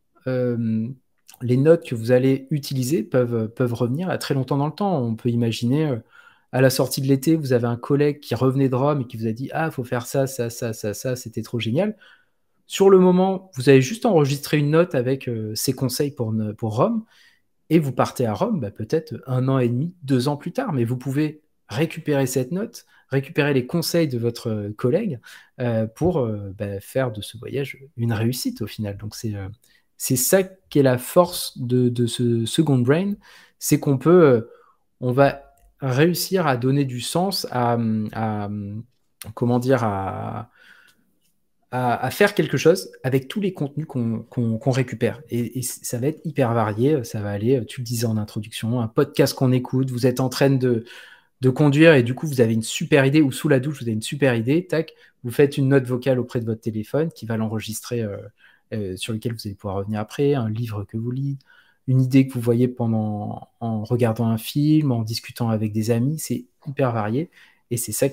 les notes que vous allez utiliser peuvent, peuvent revenir à très longtemps dans le temps. On peut imaginer, euh, à la sortie de l'été, vous avez un collègue qui revenait de Rome et qui vous a dit Ah, faut faire ça, ça, ça, ça, ça, c'était trop génial. Sur le moment, vous avez juste enregistré une note avec euh, ses conseils pour, Rome et vous partez à Rome bah, peut-être un an et demi, deux ans plus tard. Mais vous pouvez récupérer cette note, récupérer les conseils de votre euh, collègue pour bah, faire de ce voyage une réussite au final. Donc c'est ça qui est la force de, ce second brain, c'est qu'on peut, euh, on va réussir à donner du sens à, comment dire, à, à, faire quelque chose avec tous les contenus qu'on récupère. Et, ça va être hyper varié. Ça va aller, tu le disais en introduction, un podcast qu'on écoute, vous êtes en train de, conduire et du coup vous avez une super idée ou sous la douche vous avez une super idée, tac, vous faites une note vocale auprès de votre téléphone qui va l'enregistrer euh, euh, sur lequel vous allez pouvoir revenir après, un livre que vous lisez, une idée que vous voyez pendant en regardant un film, en discutant avec des amis, c'est hyper varié et c'est ça euh,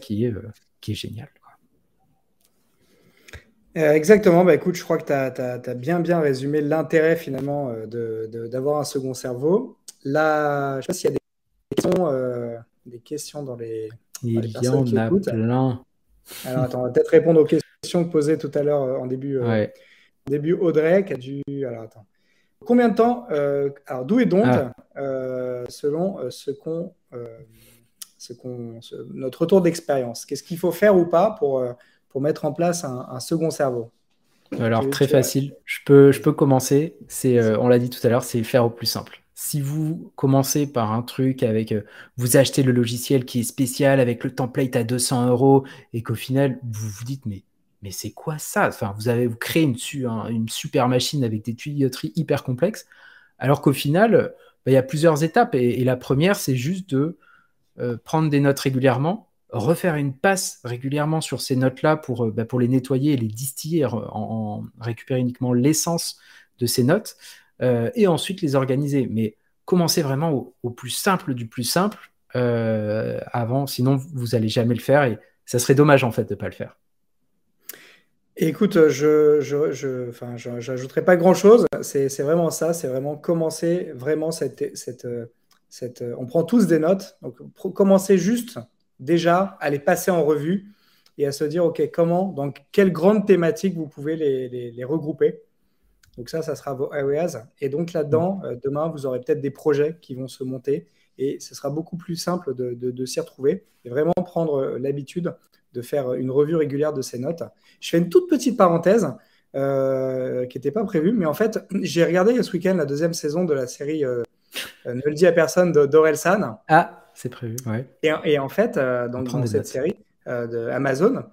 qui est génial. Euh, exactement, bah, écoute, je crois que tu as, bien bien résumé l'intérêt finalement d'avoir un second cerveau. Là, je ne sais pas s'il y a des questions, des questions dans les. Il y en a plein. Alors attends, on va peut-être répondre aux questions posées tout à l'heure en début, ouais début, Audrey, qui a dû. Alors, attends. Combien de temps euh, Alors, d'où est donc, ah. euh, selon euh, ce qu'on. ce qu'on notre retour d'expérience? Qu'est-ce qu'il faut faire ou pas pour, pour mettre en place un, second cerveau Alors, très facile. Je peux, je peux commencer. C'est, on l'a dit tout à l'heure, c'est faire au plus simple. Si vous commencez par un truc avec, vous achetez le logiciel qui est spécial avec le template à 200 euros et qu'au final, vous vous dites, mais mais c'est quoi ça? Enfin, vous avez vous créez une, une, super machine avec des tuyauteries hyper complexes, alors qu'au final, bah, il y a plusieurs étapes. Et, la première, c'est juste de euh, prendre des notes régulièrement, refaire une passe régulièrement sur ces notes-là pour, euh, bah, pour les nettoyer et les distiller, en, récupérer uniquement l'essence de ces notes, euh, et ensuite les organiser. Mais commencez vraiment au, plus simple du plus simple avant, sinon vous n'allez jamais le faire et ça serait dommage en fait de ne pas le faire. Écoute, je je, enfin, pas grand-chose. C'est vraiment ça, c'est vraiment commencer vraiment cette, cette, cette, On prend tous des notes, donc commencer juste déjà à les passer en revue et à se dire, OK, comment, donc quelles grandes thématiques vous pouvez les, les, regrouper Donc ça, ça sera vos areas. Et donc là-dedans, euh, demain, vous aurez peut-être des projets qui vont se monter et ce sera beaucoup plus simple de, s'y retrouver et vraiment prendre euh, l'habitude de faire une revue régulière de ces notes. Je fais une toute petite parenthèse euh, qui n'était pas prévue, mais en fait, j'ai regardé ce week-end la deuxième saison de la série Ne le dis à personne d'Orelsan. Ah, c'est prévu, ouais. Et, en fait, dans, dans cette série de Amazon,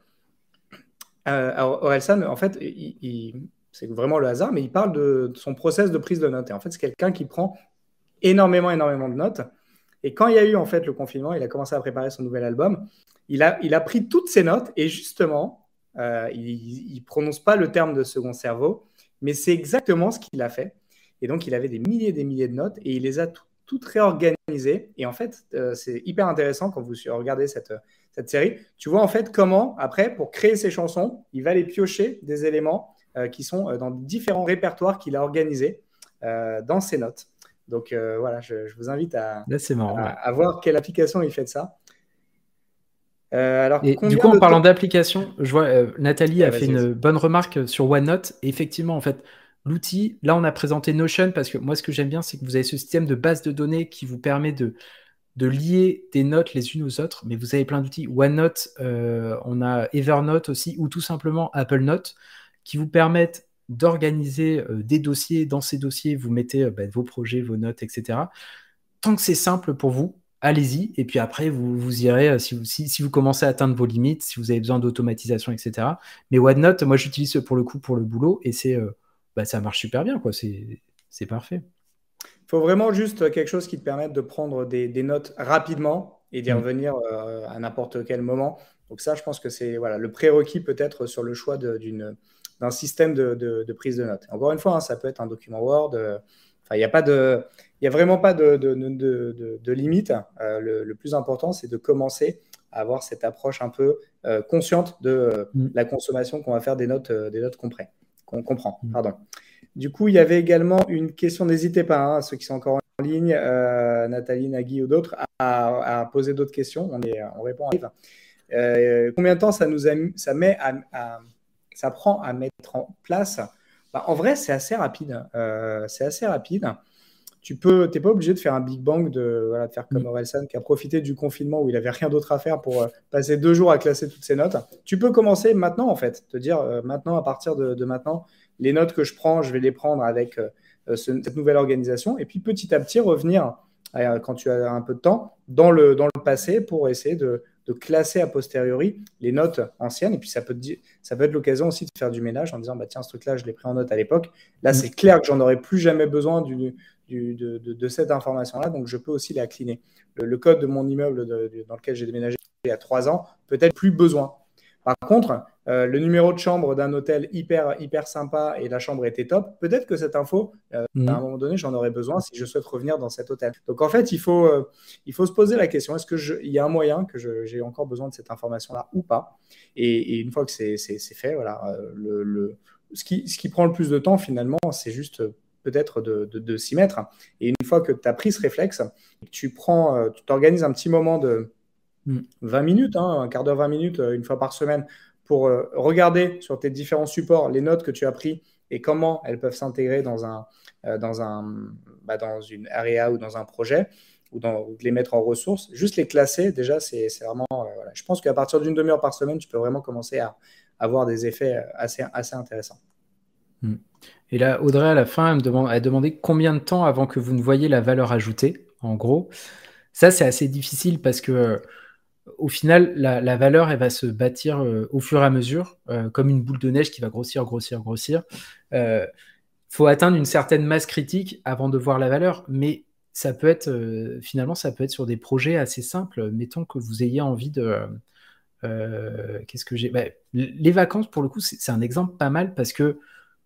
Orelsan, en fait, il c'est vraiment le hasard, mais il parle de, son process de prise de notes. Et en fait, c'est quelqu'un qui prend énormément, énormément de notes. Et quand il y a eu en fait le confinement, il a commencé à préparer son nouvel album. Il a, il a pris toutes ses notes et justement, euh, il ne prononce pas le terme de second cerveau, mais c'est exactement ce qu'il a fait. Et donc, il avait des milliers et des milliers de notes et il les a toutes réorganisées. Et en fait, euh, c'est hyper intéressant quand vous regardez cette, cette série. Tu vois en fait comment, après, pour créer ses chansons, il va aller piocher des éléments euh, qui sont euh, dans différents répertoires qu'il a organisés euh, dans ses notes. Donc voilà, je, vous invite à, à, voir quelle application il fait de ça. alors, du coup, en parlant d'application, je vois Nathalie a fait une bonne remarque sur OneNote. effectivement, en fait, l'outil, là, on a présenté Notion parce que moi, ce que j'aime bien, c'est que vous avez ce système de base de données qui vous permet de, lier des notes les unes aux autres. Mais vous avez plein d'outils. OneNote, on a Evernote aussi, ou tout simplement Apple Note qui vous permettent d'organiser euh, des dossiers. Dans ces dossiers, vous mettez euh, bah, vos projets, vos notes, etc. Tant que c'est simple pour vous, allez-y. Et puis après, vous, irez, euh, si vous, si, vous commencez à atteindre vos limites, si vous avez besoin d'automatisation, etc. Mais OneNote, moi, j'utilise pour le coup pour le boulot et c'est, bah, ça marche super bien. quoi. C'est parfait. Il faut vraiment juste quelque chose qui te permette de prendre des, notes rapidement et d'y mm. revenir à n'importe quel moment. Donc ça, je pense que c'est voilà, le prérequis peut-être sur le choix d'un système de, prise de notes. Encore une fois, hein, ça peut être un document Word. Euh, il n'y a pas de, a vraiment pas de, de limite. Euh, le, plus important, c'est de commencer à avoir cette approche un peu euh, consciente de mm. la consommation qu'on va faire des notes, des notes qu'on qu'on comprend. Mm. Pardon. Du coup, il y avait également une question. N'hésitez pas, hein, ceux qui sont encore en ligne, Nathalie, Nagui ou d'autres, à, poser d'autres questions. On, est, on répond en live. combien de temps ça nous ça met à ça prend à mettre en place? Bah, En vrai, c'est assez rapide. Euh, c'est assez rapide. Tu peux, t'es pas obligé de faire un Big Bang, de, voilà, de faire comme mm. Orelsan qui a profité du confinement où il avait rien d'autre à faire pour euh, passer deux jours à classer toutes ses notes. Tu peux commencer maintenant, en fait, te dire euh, maintenant, à partir de, maintenant, les notes que je prends, je vais les prendre avec cette nouvelle organisation, et puis petit à petit revenir quand tu as un peu de temps dans le, dans le passé pour essayer de, de classer a posteriori les notes anciennes. Et puis, ça peut, ça peut être l'occasion aussi de faire du ménage en disant, bah, tiens, ce truc-là, je l'ai pris en note à l'époque. Là, mm. c'est clair que j'en aurais plus jamais besoin du, de, cette information-là, donc je peux aussi la cleaner. Le, code de mon immeuble dans lequel j'ai déménagé il y a trois ans, peut-être plus besoin. Par contre, euh, le numéro de chambre d'un hôtel hyper, hyper sympa et la chambre était top, peut-être que cette info, euh, à un mhm. moment donné, j'en aurais besoin si je souhaite revenir dans cet hôtel. Donc en fait, il faut, euh, il faut se poser la question, est-ce qu'il y a un moyen que j'ai encore besoin de cette information-là ou pas? Et, une fois que c'est fait, voilà, le, ce, qui, ce qui prend le plus de temps finalement, c'est juste peut-être de, de, s'y mettre. Et une fois que tu as pris ce réflexe, tu prends, tu t'organises un petit moment de 20 mm. minutes, hein, un quart d'heure, 20 minutes, une fois par semaine, pour euh, regarder sur tes différents supports les notes que tu as prises et comment elles peuvent s'intégrer dans, un, euh, dans, un, bah, dans une area ou dans un projet ou, dans, les mettre en ressources. Juste les classer, déjà, c'est vraiment. Euh, je pense qu'à partir d'une demi-heure par semaine, tu peux vraiment commencer à avoir des effets assez, assez intéressants. Hmm. Et là, Audrey, à la fin, elle me demande, elle demandé combien de temps avant que vous ne voyez la valeur ajoutée, en gros. Ça, c'est assez difficile parce que au final, la, valeur, elle va se bâtir euh, au fur et à mesure, euh, comme une boule de neige qui va grossir, grossir, grossir. Il euh, faut atteindre une certaine masse critique avant de voir la valeur, mais ça peut être, finalement, ça peut être sur des projets assez simples. Mettons que vous ayez envie de... Qu'est-ce que j'ai bah, Les vacances, pour le coup, c'est un exemple pas mal parce que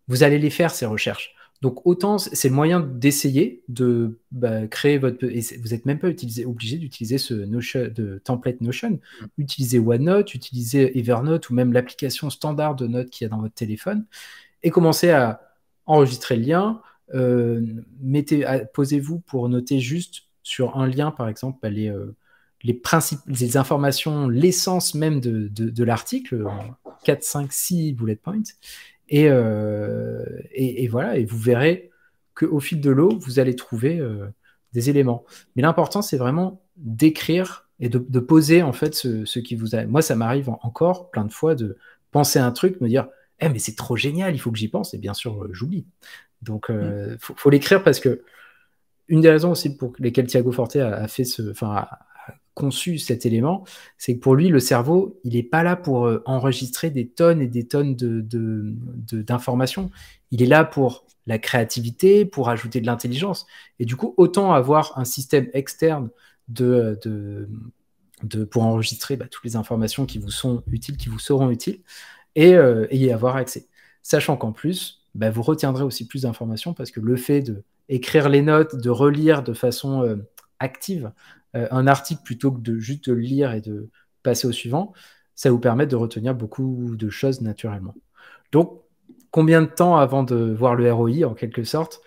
vous allez les faire, ces recherches. Donc autant c'est le moyen d'essayer de bah, créer votre et vous n'êtes même pas obligé d'utiliser ce Notion, de template Notion. Mm. Utilisez OneNote, utilisez Evernote ou même l'application standard de notes qu'il y a dans votre téléphone et commencez à enregistrer le lien. Euh, mettez, posez-vous pour noter juste sur un lien par exemple bah, les euh, les principes, les informations, l'essence même de, de, de l'article, 4, 5, 6 bullet points Et, et, voilà, et vous verrez qu'au fil de l'eau, vous allez trouver des éléments. Mais l'important, c'est vraiment d'écrire et de, poser en fait ce, qui vous a. Moi, ça m'arrive encore plein de fois de penser à un truc, me dire, eh, mais c'est trop génial, il faut que j'y pense. Et bien sûr, euh, j'oublie. Donc, il euh, mm. faut, l'écrire parce que une des raisons aussi pour lesquelles Thiago Forte a, fait ce, enfin, a, conçu cet élément, c'est que pour lui, le cerveau, il n'est pas là pour euh, enregistrer des tonnes et des tonnes d'informations. De, il est là pour la créativité, pour ajouter de l'intelligence. Et du coup, autant avoir un système externe de, de, pour enregistrer bah, toutes les informations qui vous sont utiles, qui vous seront utiles, et, euh, y avoir accès. Sachant qu'en plus, bah, vous retiendrez aussi plus d'informations parce que le fait de écrire les notes, de relire de façon euh, active euh, un article plutôt que de juste le lire et de passer au suivant, ça vous permet de retenir beaucoup de choses naturellement. Donc, combien de temps avant de voir le ROI en quelque sorte?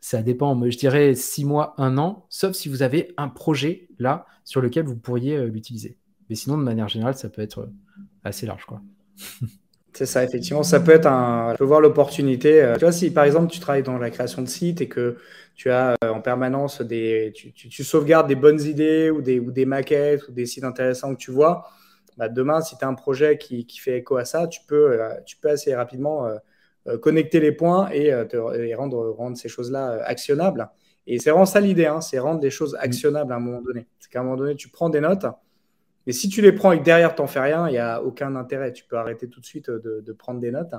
Ça dépend. Moi, je dirais six mois, un an, sauf si vous avez un projet là sur lequel vous pourriez euh, l'utiliser. Mais sinon, de manière générale, ça peut être euh, assez large. quoi. C'est ça, effectivement. Ça peut être un. Je peux voir l'opportunité. Euh, tu vois, si par exemple tu travailles dans la création de sites et que tu as en permanence des. Tu, sauvegardes des bonnes idées ou des, ou des maquettes ou des sites intéressants que tu vois, bah, demain, si tu as un projet qui, fait écho à ça, tu peux, euh, tu peux assez rapidement euh, euh, connecter les points et, rendre, rendre ces choses-là actionnables. Et c'est vraiment ça l'idée, hein, c'est rendre les choses actionnables à un moment donné. C'est qu'à un moment donné, tu prends des notes, mais si tu les prends et que derrière, tu n'en fais rien, il n'y a aucun intérêt. Tu peux arrêter tout de suite de, prendre des notes.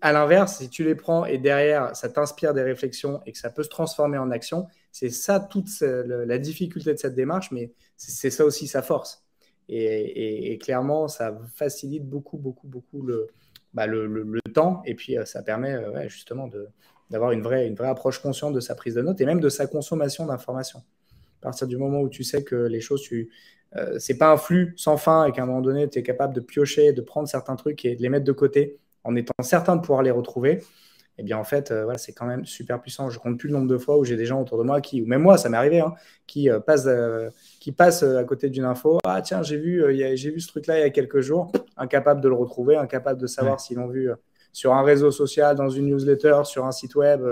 À l'inverse, si tu les prends et derrière, ça t'inspire des réflexions et que ça peut se transformer en action, c'est ça toute la difficulté de cette démarche, mais c'est ça aussi sa force. Et, clairement, ça facilite beaucoup, beaucoup, beaucoup le, bah, le, temps. Et puis, euh, ça permet euh, justement d'avoir une vraie, une vraie approche consciente de sa prise de notes et même de sa consommation d'informations. À partir du moment où tu sais que les choses, tu, euh, c'est pas un flux sans fin et qu'à un moment donné, tu es capable de piocher, de prendre certains trucs et de les mettre de côté en étant certain de pouvoir les retrouver, eh bien en fait, euh, voilà, c'est quand même super puissant. Je compte plus le nombre de fois où j'ai des gens autour de moi qui, ou même moi, ça m'est arrivé, hein, qui euh, passent, euh, qui passent à côté d'une info. Ah tiens, j'ai vu, j'ai vu ce truc-là il y a quelques jours, incapable de le retrouver, incapable de savoir s'ils l'ont vu sur un réseau social, dans une newsletter, sur un site web,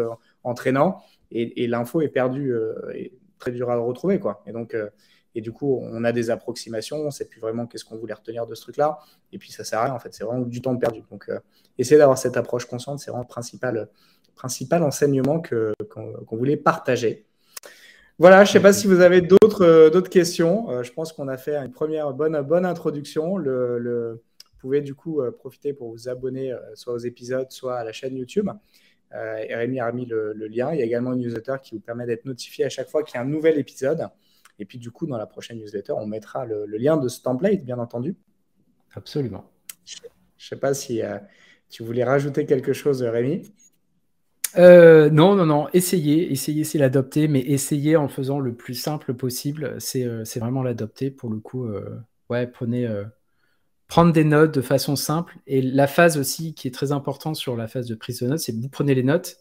entraînant, et, et l'info est perdue, et très dur à retrouver, quoi. Et donc et du coup, on a des approximations, on ne sait plus vraiment qu'est-ce qu'on voulait retenir de ce truc-là. Et puis, ça sert à rien, en fait. C'est vraiment du temps perdu. Donc, euh, essayer d'avoir cette approche consciente, c'est vraiment le principal, principal enseignement qu'on voulait partager. Voilà, je ne sais pas si vous avez d'autres euh, questions. Euh, je pense qu'on a fait une première bonne, bonne introduction. Le, vous pouvez du coup profiter pour vous abonner soit aux épisodes, soit à la chaîne YouTube. Rémi a remis le, le, lien. Il y a également une newsletter qui vous permet d'être notifié à chaque fois qu'il y a un nouvel épisode. Et puis, du coup, dans la prochaine newsletter, on mettra le, lien de ce template, bien entendu. Absolument. Je ne sais pas si euh, tu voulais rajouter quelque chose, Rémi? Euh, non, non, non. Essayez, essayez, c'est l'adopter, mais essayez en faisant le plus simple possible. C'est euh, vraiment l'adopter. Pour le coup, ouais, prenez, prendre des notes de façon simple. Et la phase aussi qui est très importante sur la phase de prise de notes, c'est que vous prenez les notes,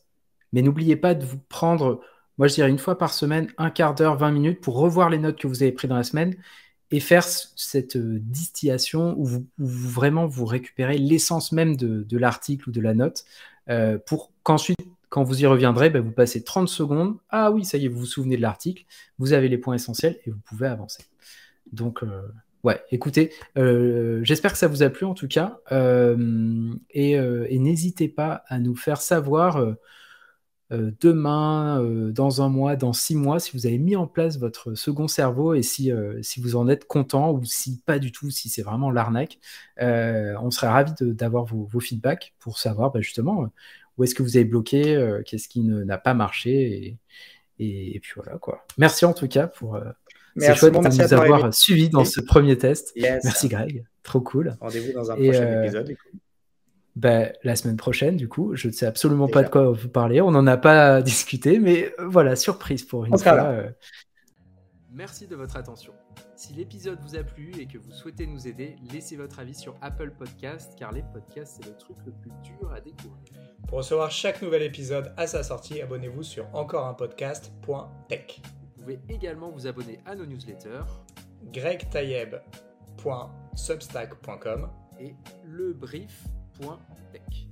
mais n'oubliez pas de vous prendre moi, je dirais une fois par semaine, un quart d'heure, 20 minutes pour revoir les notes que vous avez prises dans la semaine et faire cette euh, distillation où, vous, vraiment vous récupérez l'essence même de, l'article ou de la note euh, pour qu'ensuite, quand vous y reviendrez, ben, vous passez 30 secondes. Ah oui, ça y est, vous vous souvenez de l'article, vous avez les points essentiels et vous pouvez avancer. Donc, euh, ouais, écoutez, j'espère que ça vous a plu en tout cas. et, et n'hésitez pas à nous faire savoir euh, demain, euh, dans un mois, dans six mois, si vous avez mis en place votre second cerveau et si, euh, si vous en êtes content ou si pas du tout, si c'est vraiment l'arnaque, on serait ravi d'avoir vos, vos, feedbacks pour savoir bah, justement où est-ce que vous avez bloqué, qu'est-ce qui n'a pas marché et, et, puis voilà quoi. Merci en tout cas pour c'est chouette de nous avoir suivis dans ce premier test. Merci Greg, trop cool. Rendez-vous dans un prochain épisode. Ben, la semaine prochaine, du coup, je ne sais absolument pas de quoi vous parler. On n'en a pas discuté, mais euh, voilà, surprise pour une fois. Euh. Merci de votre attention. Si l'épisode vous a plu et que vous souhaitez nous aider, laissez votre avis sur Apple Podcast, car les podcasts, c'est le truc le plus dur à découvrir. Pour recevoir chaque nouvel épisode à sa sortie, abonnez-vous sur encoreunpodcast.tech. Vous pouvez également vous abonner à nos newsletters gregtayeb.substack.com et lebrief.tech.